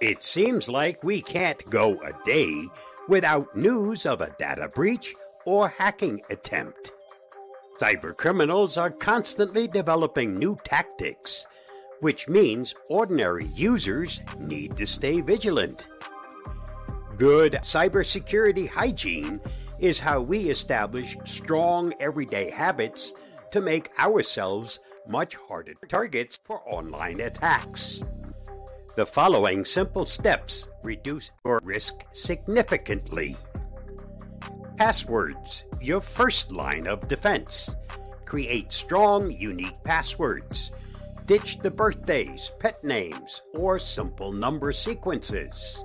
It seems like we can't go a day without news of a data breach or hacking attempt. Cybercriminals are constantly developing new tactics, which means ordinary users need to stay vigilant. Good cybersecurity hygiene is how we establish strong everyday habits to make ourselves much harder targets for online attacks. The following simple steps reduce your risk significantly. Passwords, your first line of defense. Create strong, unique passwords. Ditch the birthdays, pet names, or simple number sequences.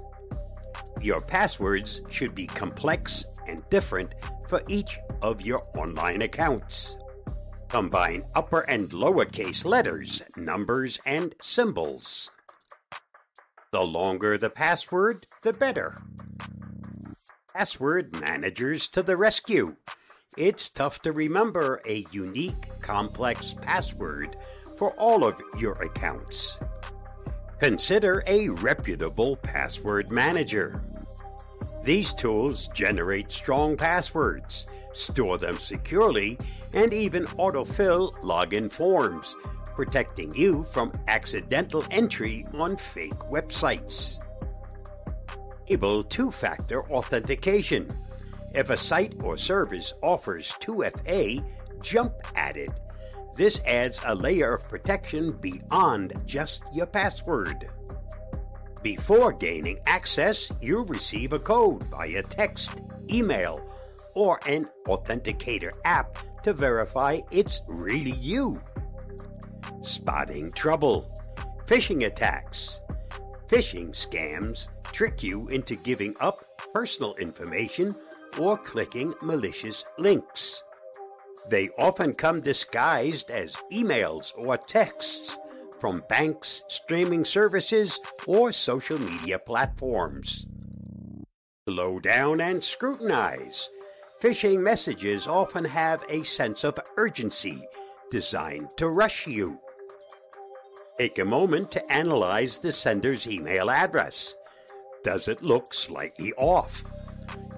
Your passwords should be complex and different for each of your online accounts. Combine upper and lowercase letters, numbers, and symbols. The longer the password, the better. Password managers to the rescue. It's tough to remember a unique, complex password for all of your accounts. Consider a reputable password manager. These tools generate strong passwords, store them securely, and even autofill login forms, protecting you from accidental entry on fake websites enable two factor authentication. If a site or service offers 2FA, jump at it. This adds a layer of protection beyond just your password. Before gaining access, you'll receive a code via text, email, or an authenticator app to verify it's really you. Spotting trouble, phishing attacks, phishing scams trick you into giving up personal information or clicking malicious links. They often come disguised as emails or texts from banks, streaming services, or social media platforms. Slow down and scrutinize. Phishing messages often have a sense of urgency designed to rush you. Take a moment to analyze the sender's email address does it look slightly off?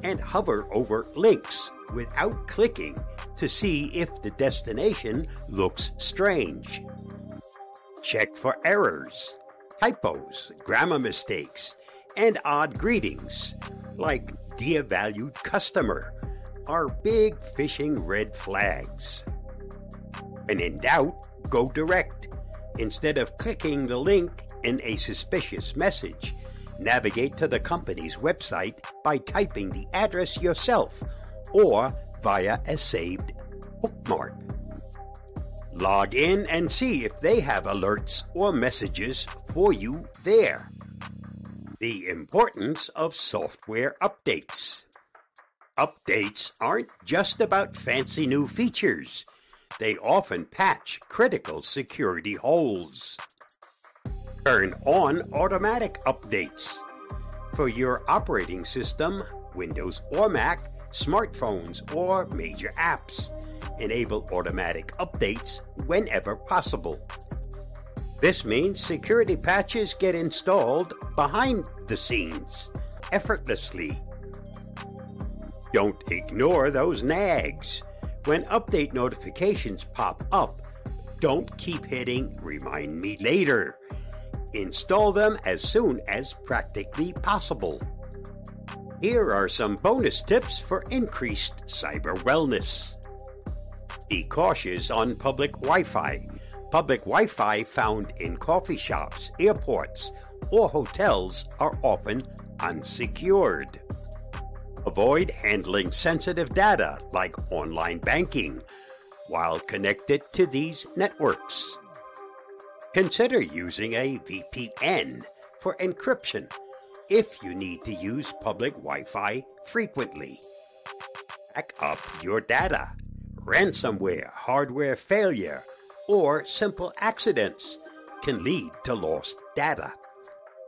And hover over links without clicking to see if the destination looks strange. Check for errors, typos, grammar mistakes, and odd greetings, like Dear Valued Customer, are big phishing red flags. And in doubt, go direct. Instead of clicking the link in a suspicious message, Navigate to the company's website by typing the address yourself or via a saved bookmark. Log in and see if they have alerts or messages for you there. The importance of software updates. Updates aren't just about fancy new features, they often patch critical security holes. Turn on automatic updates. For your operating system, Windows or Mac, smartphones, or major apps, enable automatic updates whenever possible. This means security patches get installed behind the scenes, effortlessly. Don't ignore those nags. When update notifications pop up, don't keep hitting Remind Me Later Install them as soon as practically possible. Here are some bonus tips for increased cyber wellness. Be cautious on public Wi Fi. Public Wi Fi found in coffee shops, airports, or hotels are often unsecured. Avoid handling sensitive data like online banking while connected to these networks. Consider using a VPN for encryption if you need to use public Wi Fi frequently. Back up your data. Ransomware, hardware failure, or simple accidents can lead to lost data.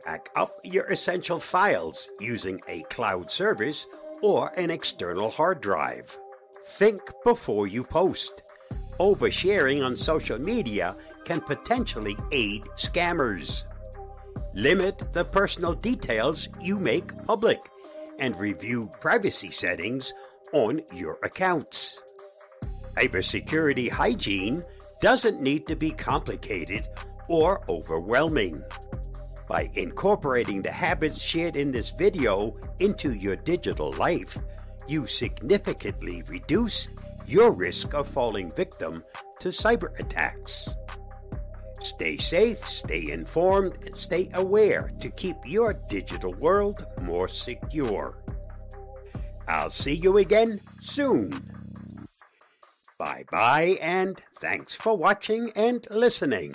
Back up your essential files using a cloud service or an external hard drive. Think before you post. Oversharing on social media can potentially aid scammers. limit the personal details you make public, and review privacy settings on your accounts. Cybersecurity hygiene doesn't need to be complicated or overwhelming. By incorporating the habits shared in this video into your digital life, you significantly reduce your risk of falling victim to cyber attacks. Stay safe, stay informed, and stay aware to keep your digital world more secure. I'll see you again soon. Bye bye, and thanks for watching and listening.